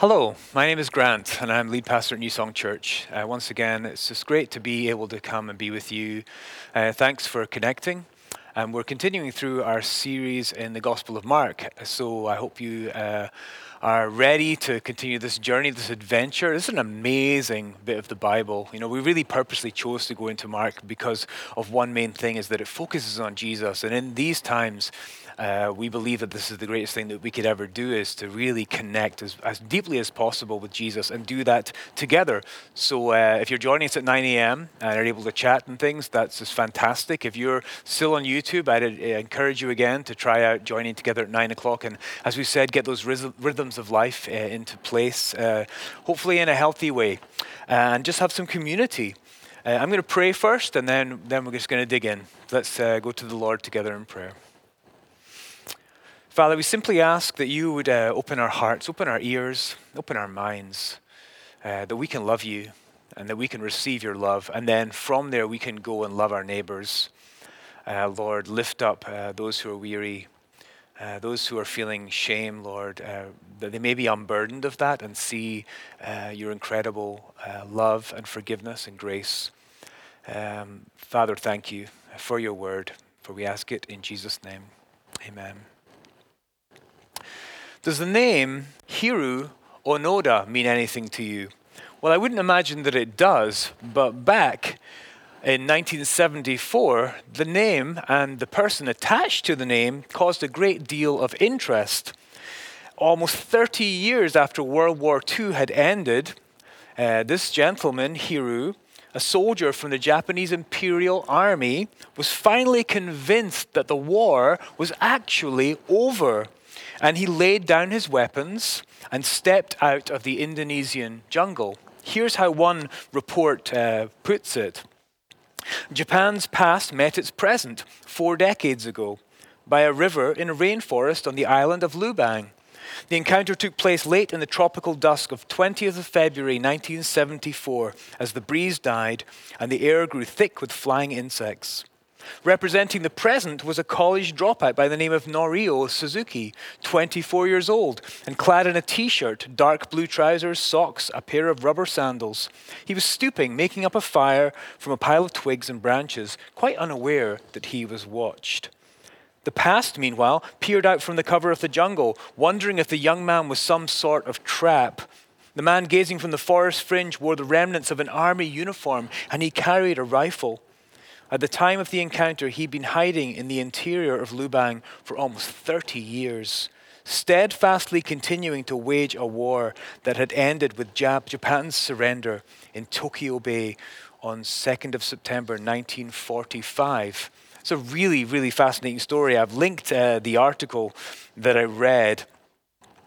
Hello, my name is Grant, and I'm lead pastor at New Song Church. Uh, once again, it's just great to be able to come and be with you. Uh, thanks for connecting. And we're continuing through our series in the Gospel of Mark. So I hope you uh, are ready to continue this journey, this adventure. This is an amazing bit of the Bible. You know, we really purposely chose to go into Mark because of one main thing is that it focuses on Jesus. And in these times, uh, we believe that this is the greatest thing that we could ever do is to really connect as, as deeply as possible with Jesus and do that together. So uh, if you're joining us at 9 a.m. and are able to chat and things, that's just fantastic. If you're still on YouTube, I'd uh, encourage you again to try out joining together at 9 o'clock. And as we said, get those rhythms of life uh, into place, uh, hopefully in a healthy way, and just have some community. Uh, I'm going to pray first, and then, then we're just going to dig in. Let's uh, go to the Lord together in prayer. Father, we simply ask that you would uh, open our hearts, open our ears, open our minds, uh, that we can love you and that we can receive your love. And then from there, we can go and love our neighbors. Uh, Lord, lift up uh, those who are weary, uh, those who are feeling shame, Lord, uh, that they may be unburdened of that and see your incredible love and forgiveness and grace. Um, Father, thank you for your word, for we ask it in Jesus' name. Amen. Does the name Hiroo Onoda mean anything to you? Well, I wouldn't imagine that it does, but back in 1974, the name and the person attached to the name caused a great deal of interest. Almost 30 years after World War II had ended, uh, this gentleman, Hiroo, a soldier from the Japanese Imperial Army, was finally convinced that the war was actually over. And he laid down his weapons and stepped out of the Indonesian jungle. Here's how one report uh, puts it Japan's past met its present four decades ago by a river in a rainforest on the island of Lubang. The encounter took place late in the tropical dusk of 20th of February 1974 as the breeze died and the air grew thick with flying insects. Representing the present was a college dropout by the name of Norio Suzuki, 24 years old, and clad in a t shirt, dark blue trousers, socks, a pair of rubber sandals. He was stooping, making up a fire from a pile of twigs and branches, quite unaware that he was watched. The past, meanwhile, peered out from the cover of the jungle, wondering if the young man was some sort of trap. The man gazing from the forest fringe wore the remnants of an army uniform, and he carried a rifle. At the time of the encounter, he'd been hiding in the interior of Lubang for almost 30 years, steadfastly continuing to wage a war that had ended with Japan's surrender in Tokyo Bay on 2nd of September 1945. It's a really, really fascinating story. I've linked uh, the article that I read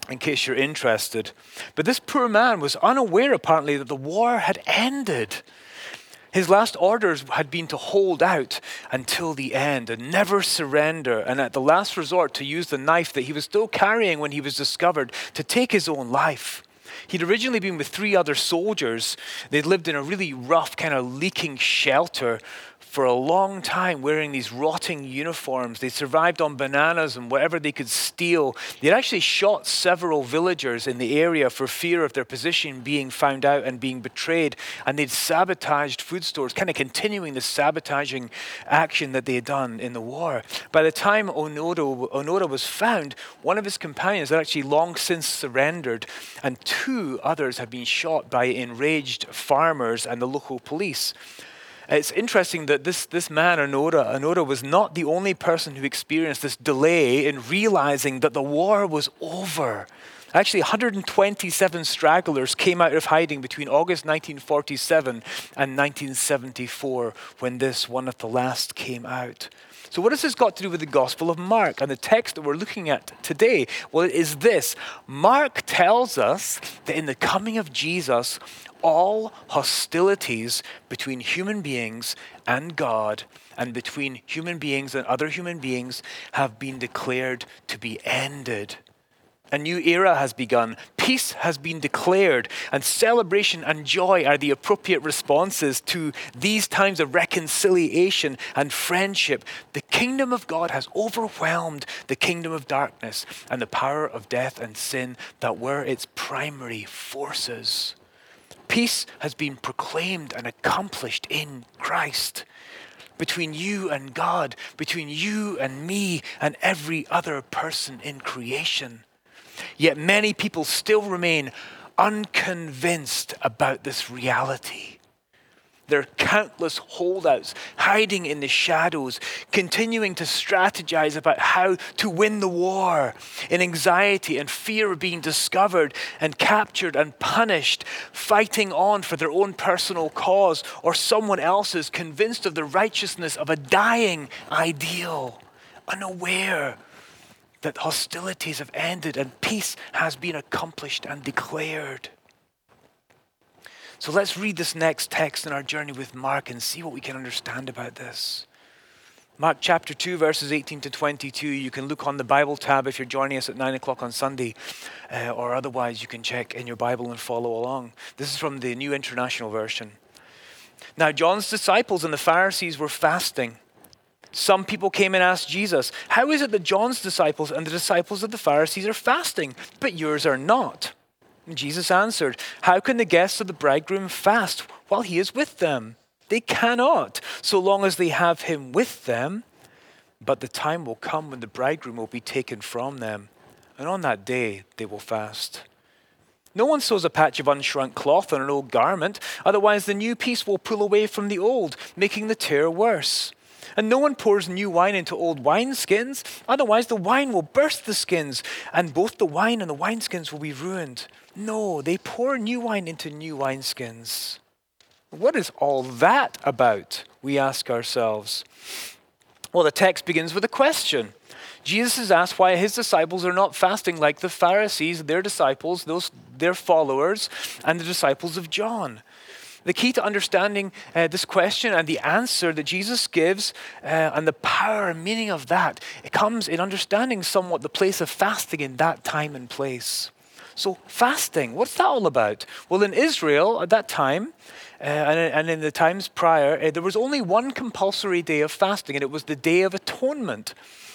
in case you're interested. But this poor man was unaware, apparently, that the war had ended. His last orders had been to hold out until the end and never surrender, and at the last resort to use the knife that he was still carrying when he was discovered to take his own life. He'd originally been with three other soldiers. They'd lived in a really rough, kind of leaking shelter for a long time wearing these rotting uniforms. They survived on bananas and whatever they could steal. They'd actually shot several villagers in the area for fear of their position being found out and being betrayed. And they'd sabotaged food stores, kind of continuing the sabotaging action that they had done in the war. By the time Onoda, Onoda was found, one of his companions had actually long since surrendered, and two others had been shot by enraged farmers and the local police. It's interesting that this, this man, Onoda, Onoda, was not the only person who experienced this delay in realizing that the war was over. Actually, 127 stragglers came out of hiding between August 1947 and 1974 when this, one of the last, came out. So, what has this got to do with the Gospel of Mark and the text that we're looking at today? Well, it is this Mark tells us that in the coming of Jesus, all hostilities between human beings and God and between human beings and other human beings have been declared to be ended. A new era has begun. Peace has been declared, and celebration and joy are the appropriate responses to these times of reconciliation and friendship. The kingdom of God has overwhelmed the kingdom of darkness and the power of death and sin that were its primary forces. Peace has been proclaimed and accomplished in Christ between you and God, between you and me and every other person in creation. Yet many people still remain unconvinced about this reality. There are countless holdouts hiding in the shadows, continuing to strategize about how to win the war, in anxiety and fear of being discovered and captured and punished, fighting on for their own personal cause or someone else's, convinced of the righteousness of a dying ideal, unaware that hostilities have ended and peace has been accomplished and declared. So let's read this next text in our journey with Mark and see what we can understand about this. Mark chapter 2, verses 18 to 22. You can look on the Bible tab if you're joining us at 9 o'clock on Sunday, uh, or otherwise you can check in your Bible and follow along. This is from the New International Version. Now, John's disciples and the Pharisees were fasting. Some people came and asked Jesus, How is it that John's disciples and the disciples of the Pharisees are fasting, but yours are not? And Jesus answered, How can the guests of the bridegroom fast while he is with them? They cannot, so long as they have him with them. But the time will come when the bridegroom will be taken from them, and on that day they will fast. No one sews a patch of unshrunk cloth on an old garment, otherwise the new piece will pull away from the old, making the tear worse. And no one pours new wine into old wineskins, otherwise the wine will burst the skins, and both the wine and the wineskins will be ruined. No, they pour new wine into new wineskins. What is all that about? We ask ourselves. Well, the text begins with a question. Jesus is asked why his disciples are not fasting like the Pharisees, their disciples, those their followers, and the disciples of John. The key to understanding uh, this question and the answer that Jesus gives uh, and the power and meaning of that, it comes in understanding somewhat the place of fasting in that time and place. So, fasting, what's that all about? Well, in Israel at that time, uh, and, and, in the times prior, uh, there was only one compulsory day of fasting, and it was the Day of Atonement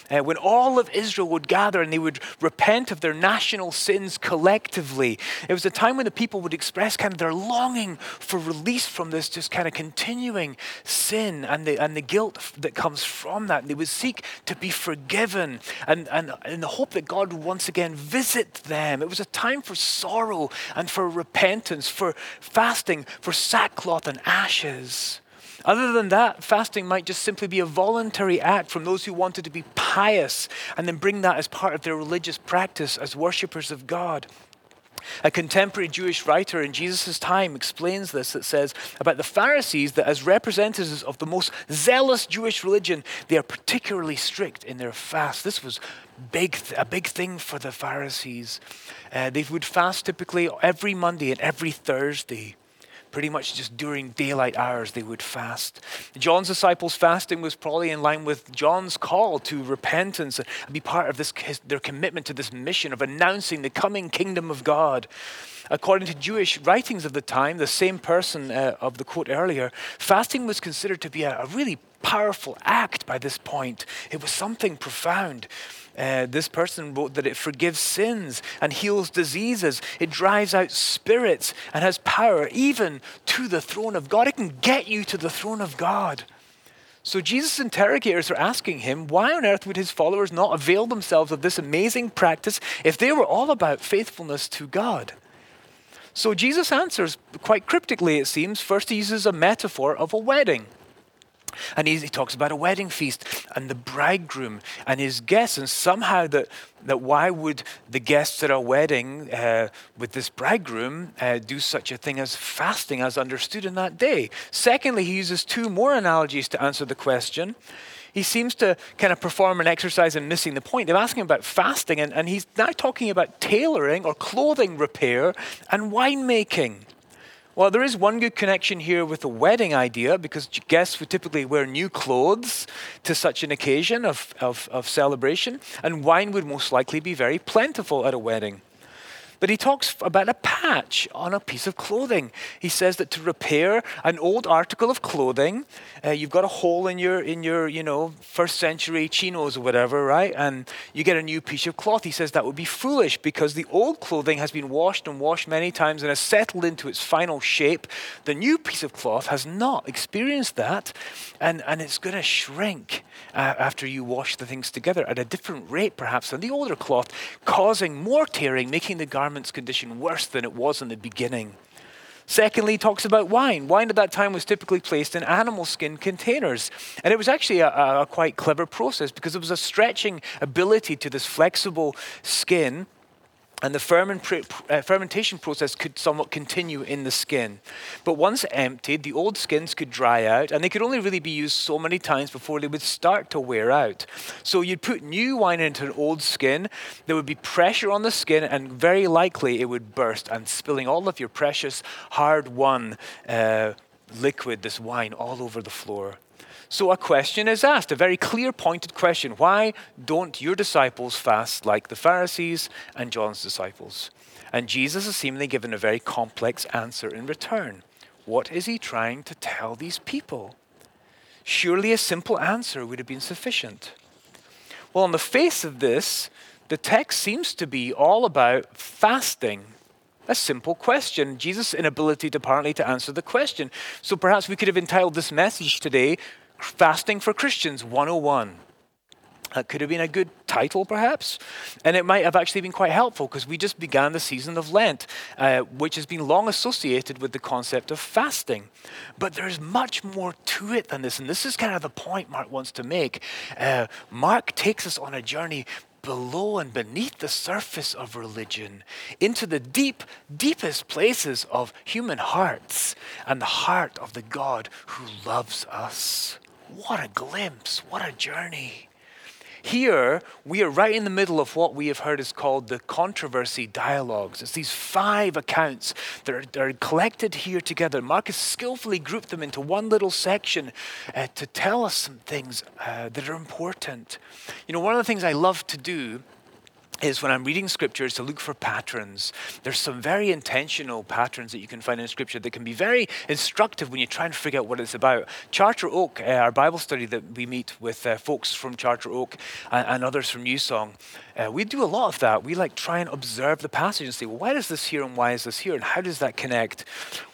uh, when all of Israel would gather and they would repent of their national sins collectively. It was a time when the people would express kind of their longing for release from this just kind of continuing sin and the, and the guilt that comes from that. And they would seek to be forgiven and, and in the hope that God would once again visit them. It was a time for sorrow and for repentance, for fasting, for sackcloth and ashes. Other than that, fasting might just simply be a voluntary act from those who wanted to be pious and then bring that as part of their religious practice as worshippers of God. A contemporary Jewish writer in Jesus' time explains this. It says about the Pharisees that as representatives of the most zealous Jewish religion, they are particularly strict in their fast. This was big, a big thing for the Pharisees. Uh, they would fast typically every Monday and every Thursday pretty much just during daylight hours they would fast. John's disciples' fasting was probably in line with John's call to repentance and be part of this, his, their commitment to this mission of announcing the coming kingdom of God. According to Jewish writings of the time, the same person uh, of the quote earlier, fasting was considered to be a, a really powerful act by this point. It was something profound. Uh, this person wrote that it forgives sins and heals diseases. It drives out spirits and has power even to the throne of God. It can get you to the throne of God. So Jesus' interrogators are asking him, why on earth would his followers not avail themselves of this amazing practice if they were all about faithfulness to God? So Jesus answers quite cryptically, it seems. First, he uses a metaphor of a wedding. And he, he, talks about a wedding feast and the bridegroom and his guests. And somehow, that, that why would the guests at a wedding uh, with this bridegroom uh, do such a thing as fasting as understood in that day? Secondly, he uses two more analogies to answer the question. He seems to kind of perform an exercise in missing the point. They're asking about fasting, and, and he's now talking about tailoring or clothing repair and winemaking. Well, there is one good connection here with the wedding idea because guests would typically wear new clothes to such an occasion of, of, of celebration, and wine would most likely be very plentiful at a wedding. But he talks about a patch on a piece of clothing. He says that to repair an old article of clothing, uh, you've got a hole in your in your you know first century chinos or whatever, right? And you get a new piece of cloth. He says that would be foolish because the old clothing has been washed and washed many times and has settled into its final shape. The new piece of cloth has not experienced that, and and it's going to shrink uh, after you wash the things together at a different rate, perhaps, than the older cloth, causing more tearing, making the garment condition worse than it was in the beginning. Secondly, he talks about wine. Wine at that time was typically placed in animal skin containers. And it was actually a, a, quite clever process because it was a stretching ability to this flexible skin and the uh, fermentation process could somewhat continue in the skin. But once emptied, the old skins could dry out, and they could only really be used so many times before they would start to wear out. So you'd put new wine into an old skin, there would be pressure on the skin, and very likely it would burst, and spilling all of your precious, hard won uh, liquid, this wine, all over the floor. So a question is asked, a very clear pointed question. Why don't your disciples fast like the Pharisees and John's disciples? And Jesus is seemingly given a very complex answer in return. What is he trying to tell these people? Surely a simple answer would have been sufficient. Well, on the face of this, the text seems to be all about fasting. A simple question. Jesus' inability to apparently to answer the question. So perhaps we could have entitled this message today, Fasting for Christians 101. That could have been a good title, perhaps. And it might have actually been quite helpful because we just began the season of Lent, uh, which has been long associated with the concept of fasting. But there's much more to it than this. And this is kind of the point Mark wants to make. Uh, Mark takes us on a journey below and beneath the surface of religion into the deep, deepest places of human hearts and the heart of the God who loves us. What a glimpse, what a journey. Here, we are right in the middle of what we have heard is called the controversy dialogues. It's these five accounts that are, that are collected here together. Marcus skillfully grouped them into one little section uh, to tell us some things uh, that are important. You know, one of the things I love to do is when I'm reading scriptures to look for patterns. There's some very intentional patterns that you can find in scripture that can be very instructive when you try and figure out what it's about. Charter Oak, uh, our Bible study that we meet with uh, folks from Charter Oak and, and others from New Song, uh, we do a lot of that. We like try and observe the passage and say, well, why is this here and why is this here and how does that connect?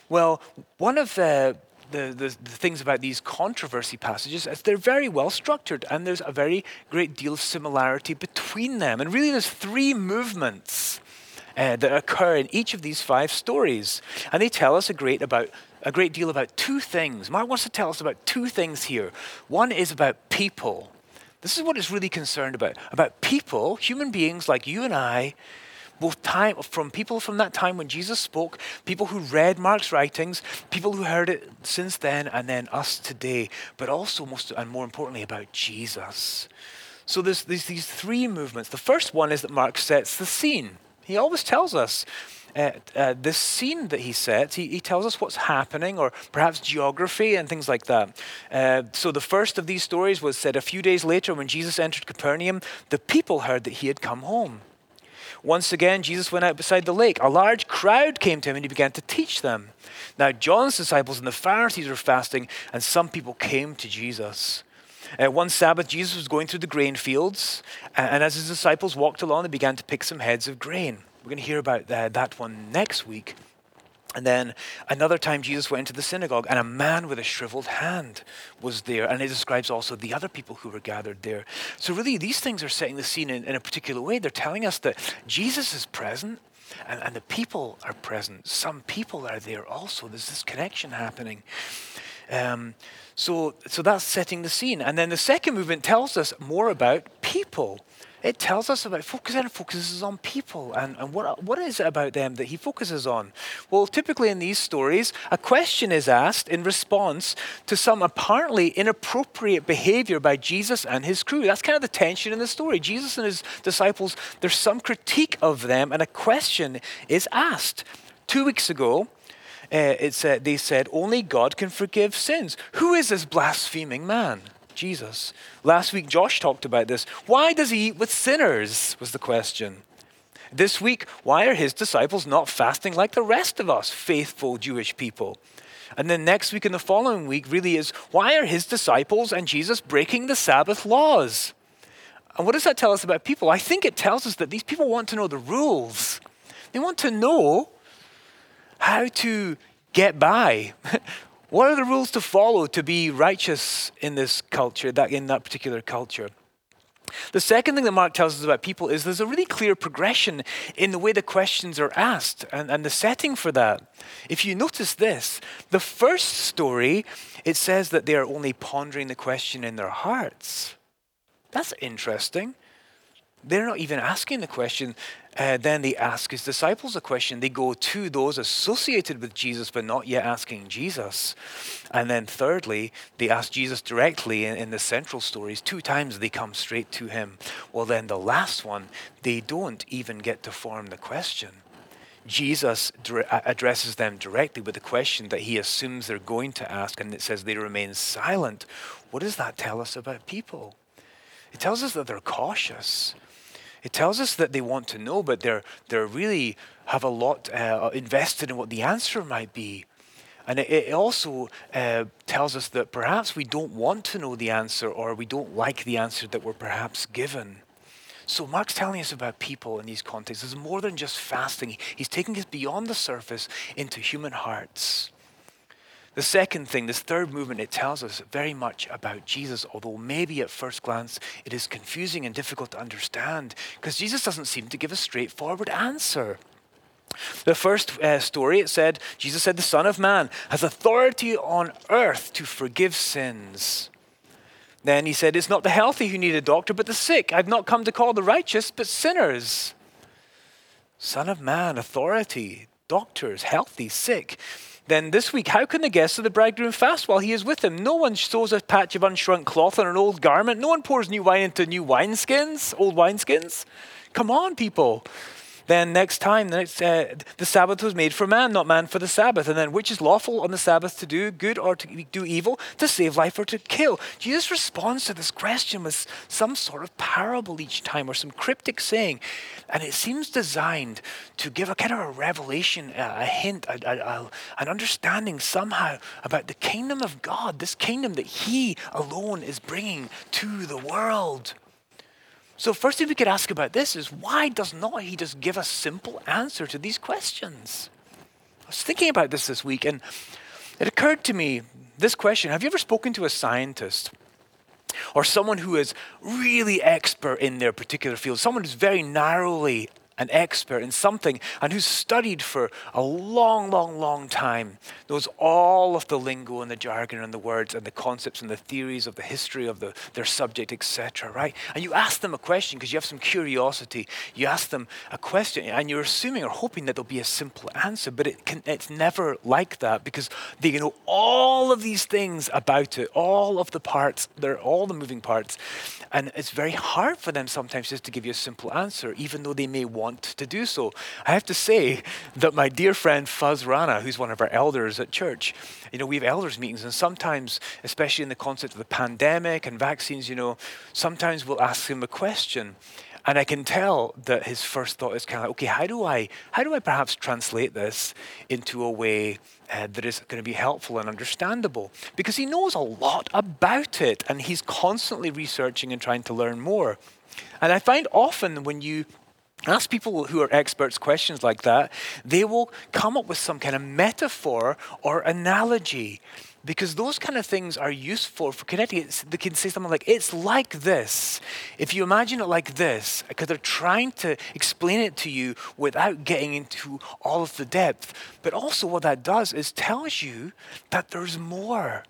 Well, one of the the, the, the, things about these controversy passages is they're very well structured and there's a very great deal of similarity between them. And really, there's three movements uh, that occur in each of these five stories. And they tell us a great, about, a great deal about two things. Mark wants to tell us about two things here. One is about people. This is what it's really concerned about about people, human beings like you and I both time from people from that time when Jesus spoke, people who read Mark's writings, people who heard it since then, and then us today, but also most and more importantly about Jesus. So there's, there's these three movements. The first one is that Mark sets the scene. He always tells us uh, uh, this scene that he sets, he, he, tells us what's happening, or perhaps geography and things like that. Uh, so the first of these stories was said a few days later when Jesus entered Capernaum, the people heard that he had come home. Once again, Jesus went out beside the lake. A large crowd came to him and he began to teach them. Now, John's disciples and the Pharisees were fasting, and some people came to Jesus. Uh, one Sabbath, Jesus was going through the grain fields, and as his disciples walked along, they began to pick some heads of grain. We're going to hear about that, that one next week. And then another time, Jesus went into the synagogue, and a man with a shriveled hand was there. And it describes also the other people who were gathered there. So, really, these things are setting the scene in, in a particular way. They're telling us that Jesus is present, and, and the people are present. Some people are there also. There's this connection happening. Um, so, so that's setting the scene. And then the second movement tells us more about people it tells us about focus and focuses on people and, and what, what is it about them that he focuses on? Well, typically in these stories, a question is asked in response to some apparently inappropriate behavior by Jesus and his crew. That's kind of the tension in the story. Jesus and his disciples, there's some critique of them, and a question is asked. Two weeks ago, uh, it said, they said, only God can forgive sins. Who is this blaspheming man? Jesus. Last week, Josh talked about this. Why does he eat with sinners? Was the question. This week, why are his disciples not fasting like the rest of us, faithful Jewish people? And then next week and the following week really is why are his disciples and Jesus breaking the Sabbath laws? And what does that tell us about people? I think it tells us that these people want to know the rules. They want to know how to get by. what are the rules to follow to be righteous in this culture, that in that particular culture? The second thing that Mark tells us about people is there's a really clear progression in the way the questions are asked and, and the setting for that. If you notice this, the first story, it says that they are only pondering the question in their hearts. That's interesting. They're not even asking the question. Uh, then they ask his disciples a question. They go to those associated with Jesus, but not yet asking Jesus. And then, thirdly, they ask Jesus directly in, in the central stories. Two times they come straight to him. Well, then, the last one, they don't even get to form the question. Jesus addresses them directly with a question that he assumes they're going to ask, and it says they remain silent. What does that tell us about people? It tells us that they're cautious. It tells us that they want to know, but they're, they're really have a lot uh, invested in what the answer might be. And it, it also uh, tells us that perhaps we don't want to know the answer or we don't like the answer that we're perhaps given. So Mark's telling us about people in these contexts. It's more than just fasting. He's taking us beyond the surface into human hearts. The second thing, this third movement, it tells us very much about Jesus, although maybe at first glance it is confusing and difficult to understand because Jesus doesn't seem to give a straightforward answer. The first uh, story, it said, Jesus said, The Son of Man has authority on earth to forgive sins. Then he said, It's not the healthy who need a doctor, but the sick. I've not come to call the righteous, but sinners. Son of Man, authority, doctors, healthy, sick. Then this week, how can the guests of the bridegroom fast while he is with them? No one sews a patch of unshrunk cloth on an old garment. No one pours new wine into new wineskins, old wineskins. Come on, people. Then next time, the, next, uh, the Sabbath was made for man, not man for the Sabbath. And then which is lawful on the Sabbath to do good or to do evil, to save life or to kill? Jesus responds to this question with some sort of parable each time or some cryptic saying. And it seems designed to give a kind of a revelation, a, hint, a, a, an understanding somehow about the kingdom of God, this kingdom that He alone is bringing to the world. So, first thing we could ask about this is why does not he just give a simple answer to these questions? I was thinking about this this week and it occurred to me this question Have you ever spoken to a scientist? Or someone who is really expert in their particular field, someone who's very narrowly an expert in something and who's studied for a long, long, long time, knows all of the lingo and the jargon and the words and the concepts and the theories of the history of the, their subject, etc., right? And you ask them a question because you have some curiosity. You ask them a question and you're assuming or hoping that there'll be a simple answer, but it can, it's never like that because they know all of these things about it, all of the parts, they're all the moving parts. And it's very hard for them sometimes just to give you a simple answer, even though they may want want to do so. I have to say that my dear friend Fuz Rana, who's one of our elders at church, you know, we have elders meetings, and sometimes, especially in the context of the pandemic and vaccines, you know, sometimes we'll ask him a question. And I can tell that his first thought is kind of like, okay, how do I, how do I perhaps translate this into a way uh, that is going to be helpful and understandable? Because he knows a lot about it, and he's constantly researching and trying to learn more. And I find often when you ask people who are experts questions like that, they will come up with some kind of metaphor or analogy because those kind of things are useful for connecting. It's, they can say something like, it's like this. If you imagine it like this, because they're trying to explain it to you without getting into all of the depth. But also, what that does is tells you that there's more.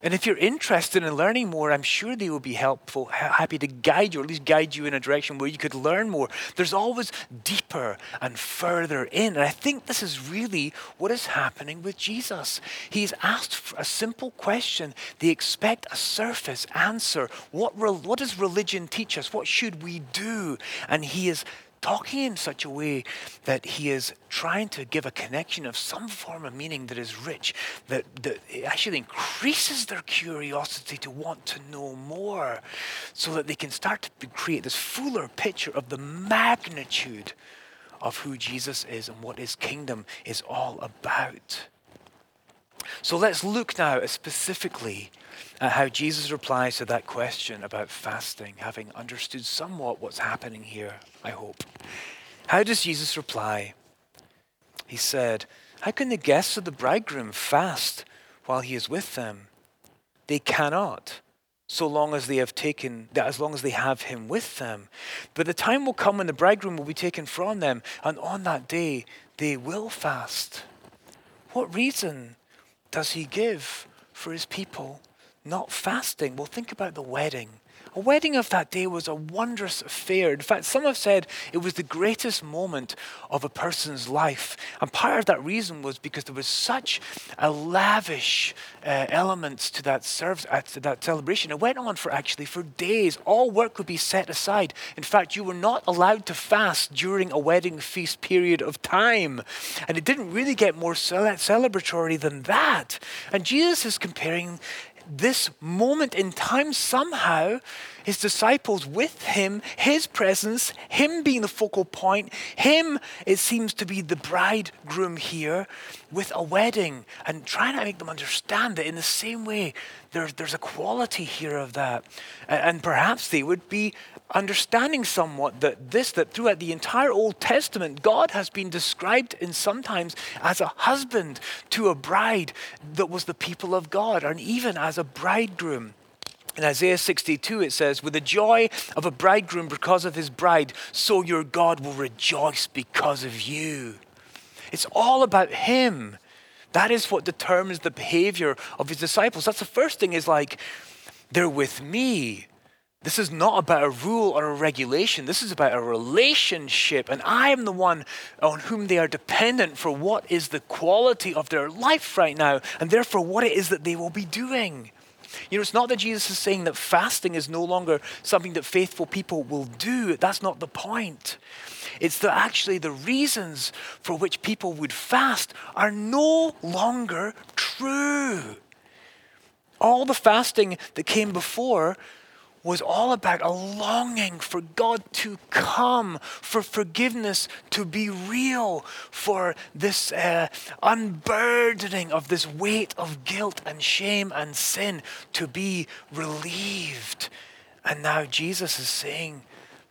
And if you're interested in learning more, I'm sure they will be helpful, happy to guide you, or at least guide you in a direction where you could learn more. There's always deeper and further in. And I think this is really what is happening with Jesus. He's asked a simple question. They expect a surface answer. What, what does religion teach us? What should we do? And he is talking in such a way that he is trying to give a connection of some form of meaning that is rich, that, that actually increases their curiosity to want to know more, so that they can start to create this fuller picture of the magnitude of who Jesus is and what his kingdom is all about. So let's look now specifically at how Jesus replies to that question about fasting, having understood somewhat what's happening here, I hope. How does Jesus reply? He said, How can the guests of the bridegroom fast while he is with them? They cannot, so long as they have taken as long as they have him with them. But the time will come when the bridegroom will be taken from them, and on that day they will fast. What reason does he give for his people not fasting? Well, think about the wedding. A wedding of that day was a wondrous affair. In fact, some have said it was the greatest moment of a person's life. And part of that reason was because there was such a lavish uh, elements to that service, uh, to that celebration. It went on for actually for days. All work would be set aside. In fact, you were not allowed to fast during a wedding feast period of time. And it didn't really get more celebratory than that. And Jesus is comparing this moment in time, somehow, his disciples with him, his presence, him being the focal point, him, it seems to be the bridegroom here with a wedding and trying to make them understand that in the same way, there's, there's a quality here of that. And, and perhaps they would be understanding somewhat that this, that throughout the entire Old Testament, God has been described in sometimes as a husband to a bride that was the people of God, and even as a bridegroom. In Isaiah 62, it says, With the joy of a bridegroom because of his bride, so your God will rejoice because of you. It's all about him. That is what determines the behavior of his disciples. That's the first thing, is like, they're with me. This is not about a rule or a regulation. This is about a relationship. And I am the one on whom they are dependent for what is the quality of their life right now, and therefore what it is that they will be doing. You know, it's not that Jesus is saying that fasting is no longer something that faithful people will do. That's not the point. It's that actually the reasons for which people would fast are no longer true. All the fasting that came before was all about a longing for God to come, for forgiveness to be real, for this uh, unburdening of this weight of guilt and shame and sin to be relieved. And now Jesus is saying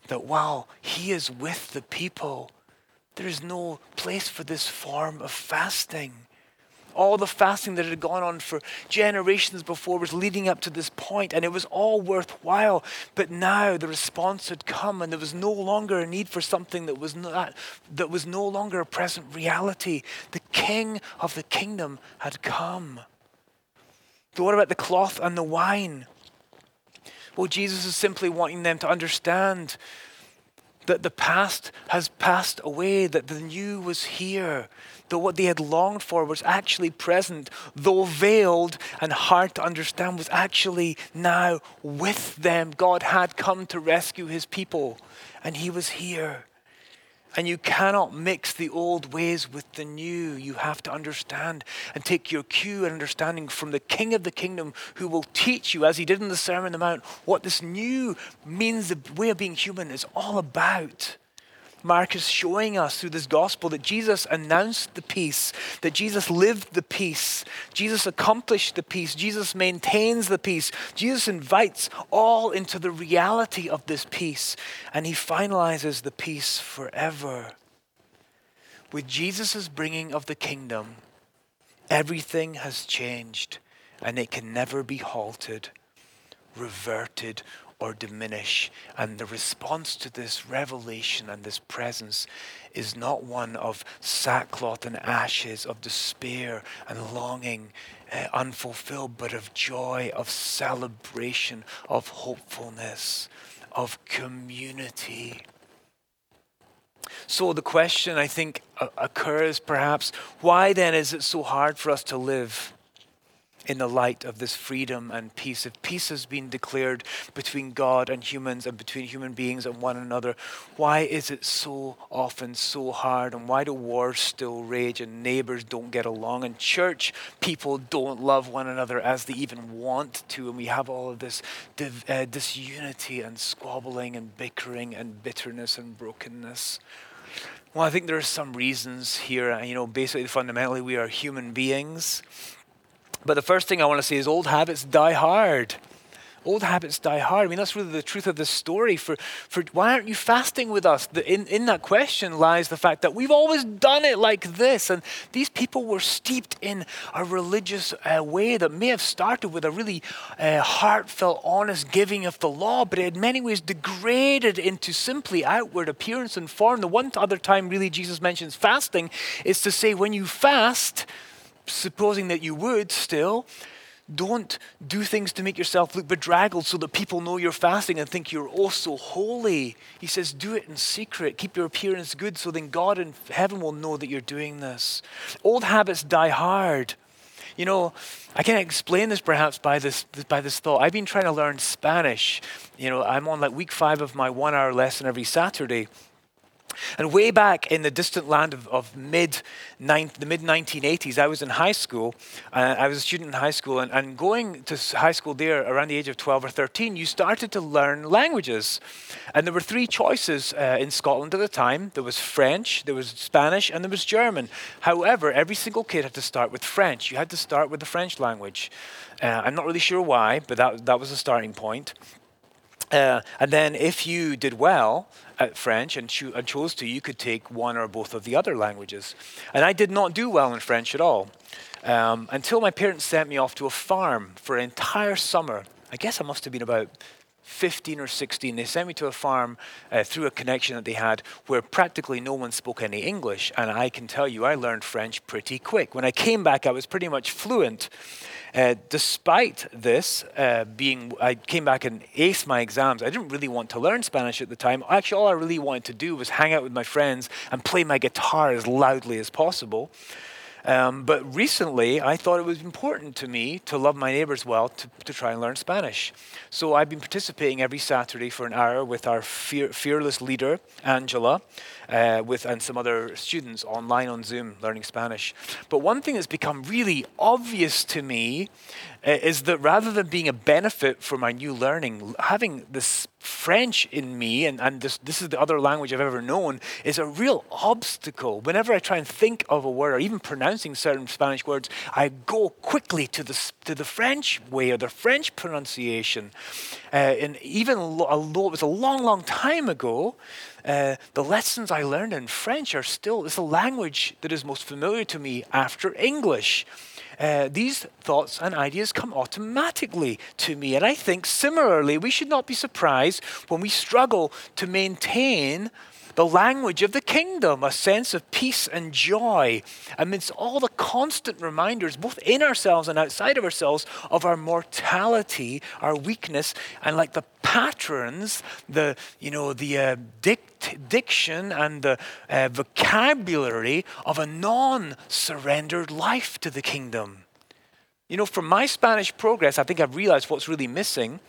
that while He is with the people, there is no place for this form of fasting all the fasting that had gone on for generations before was leading up to this point, and it was all worthwhile. But now the response had come, and there was no longer a need for something that was not, that was no longer a present reality. The King of the kingdom had come. So what about the cloth and the wine? Well, Jesus is simply wanting them to understand that the past has passed away, that the new was here, that what they had longed for was actually present, though veiled and hard to understand, was actually now with them. God had come to rescue his people, and he was here. And you cannot mix the old ways with the new. You have to understand and take your cue and understanding from the King of the kingdom who will teach you, as he did in the Sermon on the Mount, what this new means, the way of being human is all about. Mark is showing us through this gospel that Jesus announced the peace, that Jesus lived the peace, Jesus accomplished the peace, Jesus maintains the peace, Jesus invites all into the reality of this peace, and he finalizes the peace forever. With Jesus' bringing of the kingdom, everything has changed, and it can never be halted, reverted, or diminish. And the response to this revelation and this presence is not one of sackcloth and ashes, of despair and longing uh, unfulfilled, but of joy, of celebration, of hopefulness, of community. So the question I think uh, occurs perhaps why then is it so hard for us to live in the light of this freedom and peace. If peace has been declared between God and humans and between human beings and one another, why is it so often so hard? And why do wars still rage and neighbors don't get along and church people don't love one another as they even want to? And we have all of this div- uh, disunity and squabbling and bickering and bitterness and brokenness. Well, I think there are some reasons here. You know, basically, fundamentally, we are human beings but the first thing I want to say is old habits die hard. Old habits die hard. I mean, that's really the truth of this story. For, for why aren't you fasting with us? The, in, in that question lies the fact that we've always done it like this. And these people were steeped in a religious uh, way that may have started with a really uh, heartfelt, honest giving of the law, but it in many ways degraded into simply outward appearance and form. The one other time, really, Jesus mentions fasting is to say, when you fast, supposing that you would still, don't do things to make yourself look bedraggled so that people know you're fasting and think you're oh also holy. He says, do it in secret. Keep your appearance good so then God in heaven will know that you're doing this. Old habits die hard. You know, I can explain this perhaps by this, by this thought. I've been trying to learn Spanish. You know, I'm on like week five of my one hour lesson every Saturday. And way back in the distant land of, of mid the mid 1980s, I was in high school. Uh, I was a student in high school, and, and going to high school there around the age of 12 or 13, you started to learn languages. And there were three choices uh, in Scotland at the time there was French, there was Spanish, and there was German. However, every single kid had to start with French. You had to start with the French language. Uh, I'm not really sure why, but that, that was the starting point. Uh, and then, if you did well at French and, cho- and, chose to, you could take one or both of the other languages. And I did not do well in French at all um, until my parents sent me off to a farm for an entire summer. I guess I must have been about 15 or 16. They sent me to a farm uh, through a connection that they had where practically no one spoke any English. And I can tell you, I learned French pretty quick. When I came back, I was pretty much fluent. Uh, despite this uh, being, I came back and aced my exams. I didn't really want to learn Spanish at the time. Actually, all I really wanted to do was hang out with my friends and play my guitar as loudly as possible. Um, but recently, I thought it was important to me to love my neighbors well to, to try and learn Spanish. So I've been participating every Saturday for an hour with our fear, fearless leader, Angela, uh, with, and some other students online on Zoom learning Spanish. But one thing that's become really obvious to me is that rather than being a benefit for my new learning, having this French in me, and, and this, this is the other language I've ever known, is a real obstacle. Whenever I try and think of a word or even pronouncing certain Spanish words, I go quickly to the, to the French way or the French pronunciation. Uh, and even although it was a long, long time ago, uh, the lessons I learned in French are still, it's a language that is most familiar to me after English. Uh, these thoughts and ideas come automatically to me. And I think similarly, we should not be surprised when we struggle to maintain the language of the kingdom, a sense of peace and joy amidst all the constant reminders, both in ourselves and outside of ourselves, of our mortality, our weakness, and like the patterns, the you know the uh, dict- diction and the uh, vocabulary of a non-surrendered life to the kingdom. You know, from my Spanish progress, I think I've realized what's really missing.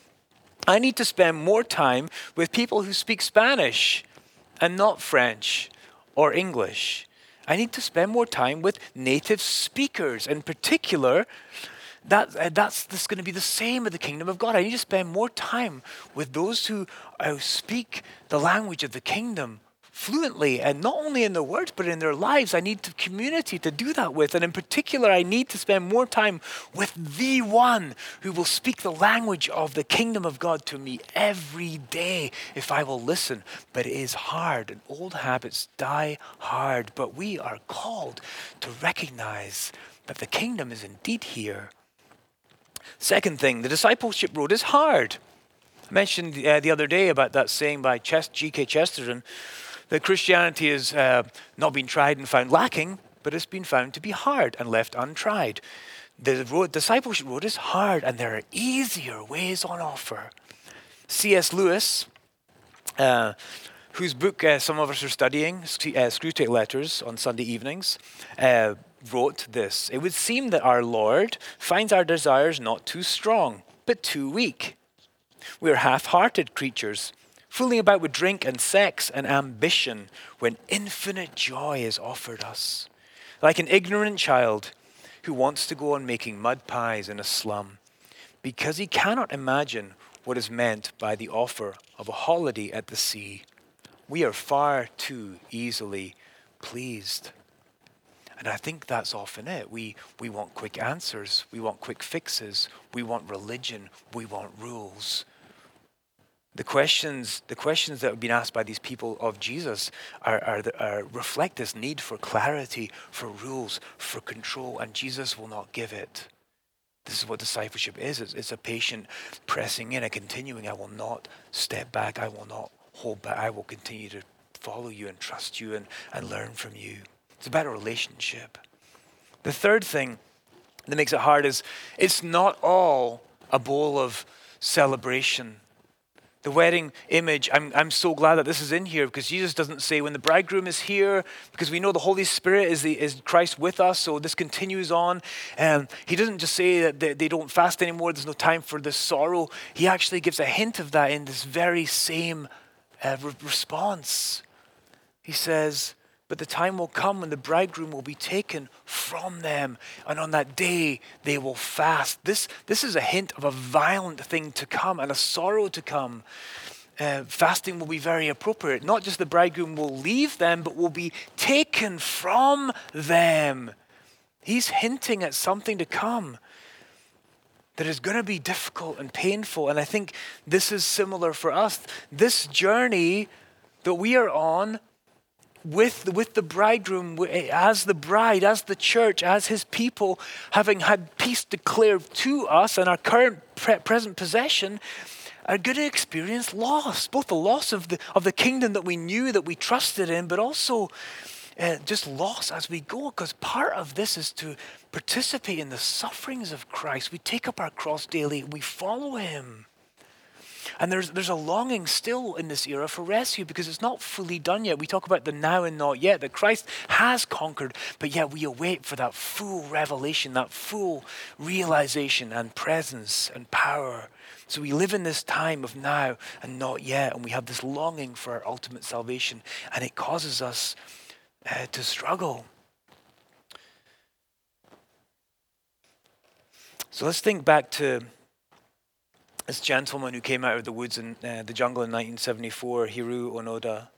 I need to spend more time with people who speak Spanish and not French or English. I need to spend more time with native speakers. In particular, that, uh, that's, that's going to be the same with the kingdom of God. I need to spend more time with those who uh, speak the language of the kingdom fluently and not only in their words but in their lives. I need the community to do that with and in particular i need to spend more time with the one who will speak the language of the kingdom of god to me every day if i will listen. But it is hard and old habits die hard but we are called to recognize that the kingdom is indeed here. Second thing the discipleship road is hard. I mentioned uh, the other day about that saying by G.K. Chesterton that Christianity has uh, not been tried and found lacking, but it's been found to be hard and left untried. The road, discipleship road is hard, and there are easier ways on offer. C.S. Lewis, uh, whose book uh, some of us are studying, uh, Screwtape Letters on Sunday evenings, uh, wrote this, it would seem that our Lord finds our desires not too strong, but too weak. We are half hearted creatures, fooling about with drink and sex and ambition when infinite joy is offered us. Like an ignorant child who wants to go on making mud pies in a slum because he cannot imagine what is meant by the offer of a holiday at the sea. We are far too easily pleased. And I think that's often it. We, we want quick answers. We want quick fixes. We want religion. We want rules. The questions, the questions that have been asked by these people of Jesus are, are, are, reflect this need for clarity, for rules, for control, and Jesus will not give it. This is what discipleship is. It's, it's a patient pressing in, a continuing. I will not step back. I will not hold back. I will continue to follow you and trust you and, and learn from you. It's about a relationship. The third thing that makes it hard is it's not all a bowl of celebration the wedding image, I'm, I'm so glad that this is in here because Jesus doesn't say when the bridegroom is here, because we know the Holy Spirit is, the, is Christ with us, so this continues on. Um, he doesn't just say that they, they don't fast anymore, there's no time for this sorrow. He actually gives a hint of that in this very same uh, re- response. He says, but the time will come when the bridegroom will be taken from them, and on that day they will fast. This, this is a hint of a violent thing to come and a sorrow to come. Uh, fasting will be very appropriate. Not just the bridegroom will leave them, but will be taken from them. He's hinting at something to come that is going to be difficult and painful. And I think this is similar for us. This journey that we are on with, with the bridegroom, as the bride, as the church, as his people, having had peace declared to us and our current pre- present possession, are going to experience loss, both the loss of the, of the kingdom that we knew, that we trusted in, but also uh, just loss as we go, because part of this is to participate in the sufferings of Christ. We take up our cross daily, we follow him. And there's, there's a longing still in this era for rescue because it's not fully done yet. We talk about the now and not yet, that Christ has conquered, but yet we await for that full revelation, that full realization and presence and power. So we live in this time of now and not yet, and we have this longing for our ultimate salvation, and it causes us uh, to struggle. So let's think back to this gentleman who came out of the woods in uh, the jungle in 1974, Hiroo Onoda.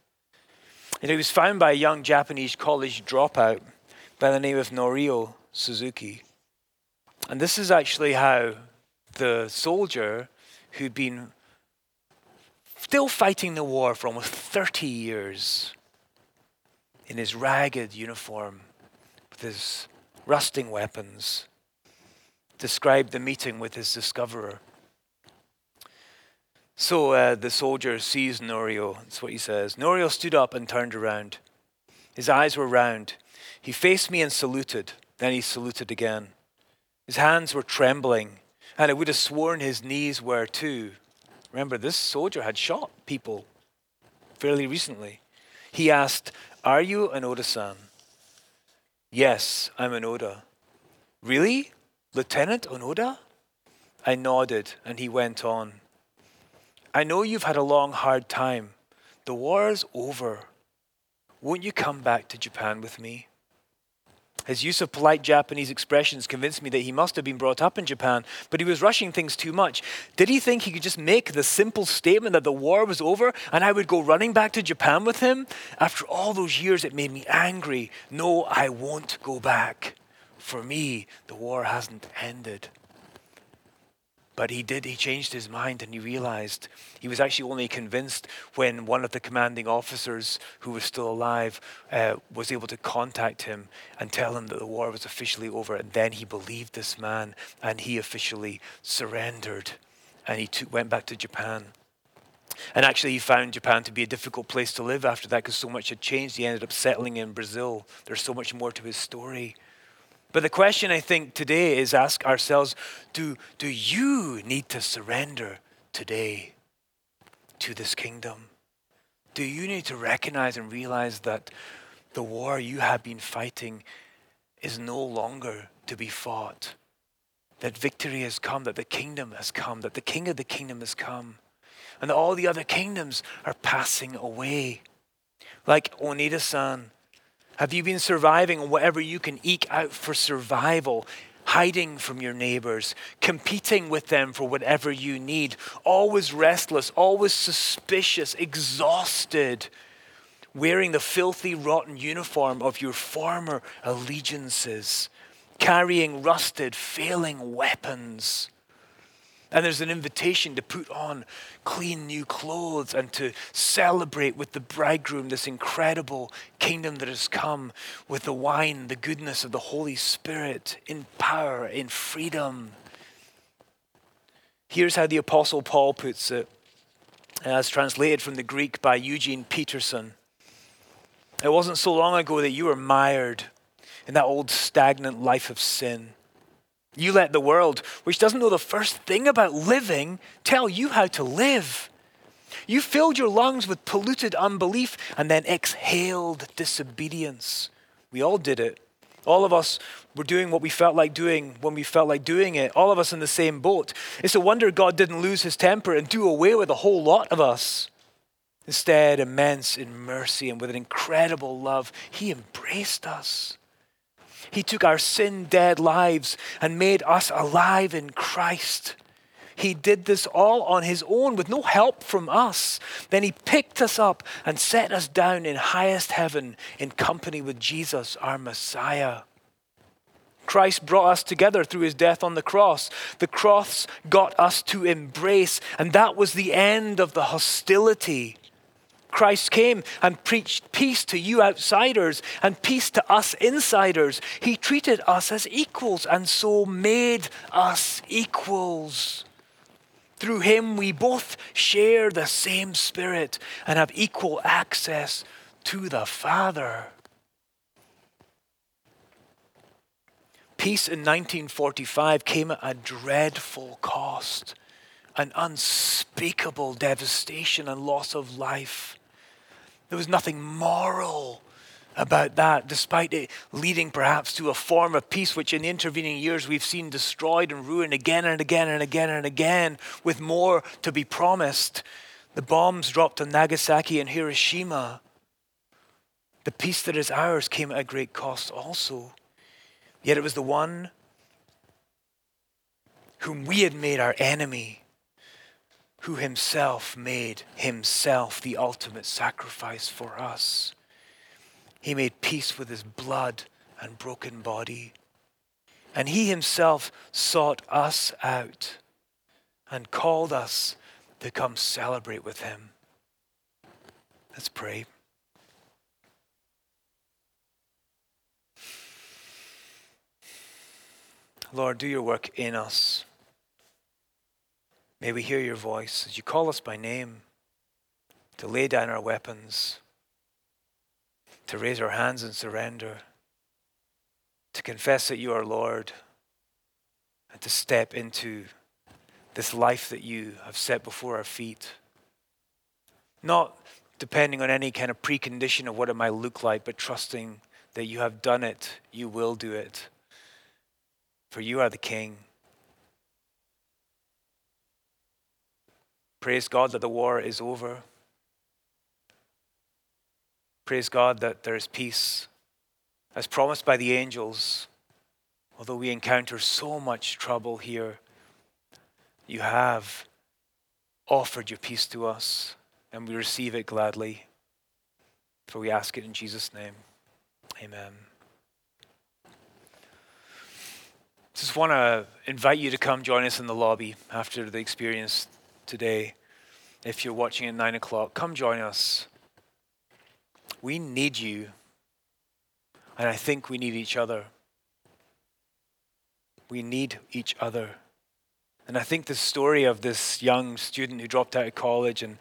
He was found by a young Japanese college dropout by the name of Norio Suzuki. And this is actually how the soldier who'd been still fighting the war for almost 30 years in his ragged uniform with his rusting weapons described the meeting with his discoverer. So uh, the soldier sees Norio. That's what he says. Norio stood up and turned around. His eyes were round. He faced me and saluted. Then he saluted again. His hands were trembling, and I would have sworn his knees were too. Remember, this soldier had shot people fairly recently. He asked, Are you Onoda san? Yes, I'm Onoda. Really? Lieutenant Onoda? I nodded, and he went on. I know you've had a long, hard time. The war is over. Won't you come back to Japan with me? His use of polite Japanese expressions convinced me that he must have been brought up in Japan, but he was rushing things too much. Did he think he could just make the simple statement that the war was over and I would go running back to Japan with him? After all those years, it made me angry. No, I won't go back. For me, the war hasn't ended. But he did, he changed his mind and he realized he was actually only convinced when one of the commanding officers who was still alive uh, was able to contact him and tell him that the war was officially over. And then he believed this man and he officially surrendered and he took, went back to Japan. And actually, he found Japan to be a difficult place to live after that because so much had changed. He ended up settling in Brazil. There's so much more to his story. But the question I think today is ask ourselves do, do you need to surrender today to this kingdom? Do you need to recognize and realize that the war you have been fighting is no longer to be fought. That victory has come, that the kingdom has come, that the king of the kingdom has come, and that all the other kingdoms are passing away. Like Onoda san, have you been surviving whatever you can eke out for survival? hiding from your neighbors, competing with them for whatever you need, always restless, always suspicious, exhausted, wearing the filthy, rotten uniform of your former allegiances, carrying rusted, failing weapons. And there's an invitation to put on clean new clothes and to celebrate with the bridegroom this incredible kingdom that has come with the wine, the goodness of the Holy Spirit in power, in freedom. Here's how the Apostle Paul puts it, as translated from the Greek by Eugene Peterson. It wasn't so long ago that you were mired in that old stagnant life of sin. You let the world, which doesn't know the first thing about living, tell you how to live. You filled your lungs with polluted unbelief and then exhaled disobedience. We all did it. All of us were doing what we felt like doing when we felt like doing it. All of us in the same boat. It's a wonder God didn't lose his temper and do away with a whole lot of us. Instead, immense in mercy and with an incredible love, He embraced us. He took our sin dead lives and made us alive in Christ. He did this all on His own with no help from us. Then He picked us up and set us down in highest heaven in company with Jesus, our Messiah. Christ brought us together through his death on the cross. The cross got us to embrace, and that was the end of the hostility Christ came and preached peace to you outsiders and peace to us insiders. He treated us as equals and so made us equals. Through him, we both share the same Spirit and have equal access to the Father. Peace in 1945 came at a dreadful cost, an unspeakable devastation and loss of life. There was nothing moral about that, despite it leading perhaps to a form of peace which in the intervening years we've seen destroyed and ruined again and again and again and again, with more to be promised. The bombs dropped on Nagasaki and Hiroshima. The peace that is ours came at a great cost also. Yet it was the one whom we had made our enemy who himself made himself the ultimate sacrifice for us. He made peace with his blood and broken body. And he himself sought us out and called us to come celebrate with him. Let's pray. Lord, do your work in us. May we hear your voice as you call us by name to lay down our weapons, to raise our hands in surrender, to confess that you are Lord, and to step into this life that you have set before our feet. Not depending on any kind of precondition of what it might look like, but trusting that you have done it, you will do it. For you are the King. Praise God that the war is over. Praise God that there is peace. As promised by the angels, although we encounter so much trouble here, you have offered your peace to us, and we receive it gladly. For we ask it in Jesus' name. Amen. Just want to invite you to come join us in the lobby after the experience today, if you're watching at 9 o'clock, come join us. We need you. And I think we need each other. We need each other. And I think the story of this young student who dropped out of college and,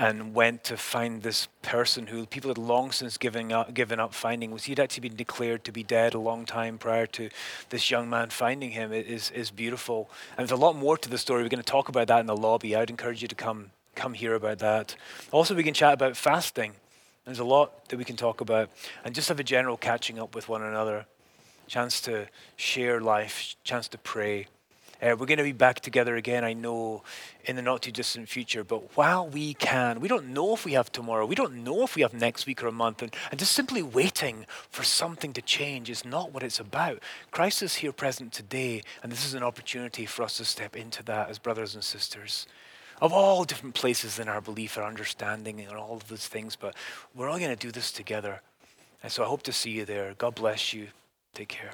and went to find this person who people had long since given up, given up finding was he'd actually been declared to be dead a long time prior to this young man finding him is, is beautiful. And there's a lot more to the story. We're going to talk about that in the lobby. I'd encourage you to come, come hear about that. Also, we can chat about fasting. There's a lot that we can talk about and just have a general catching up with one another. chance to share life, chance to pray. Uh, we're going to be back together again, I know, in the not too distant future. But while we can, we don't know if we have tomorrow. We don't know if we have next week or a month. And, and just simply waiting for something to change is not what it's about. Christ is here present today, and this is an opportunity for us to step into that as brothers and sisters of all different places in our belief and understanding and all of those things. But we're all going to do this together. And so I hope to see you there. God bless you. Take care.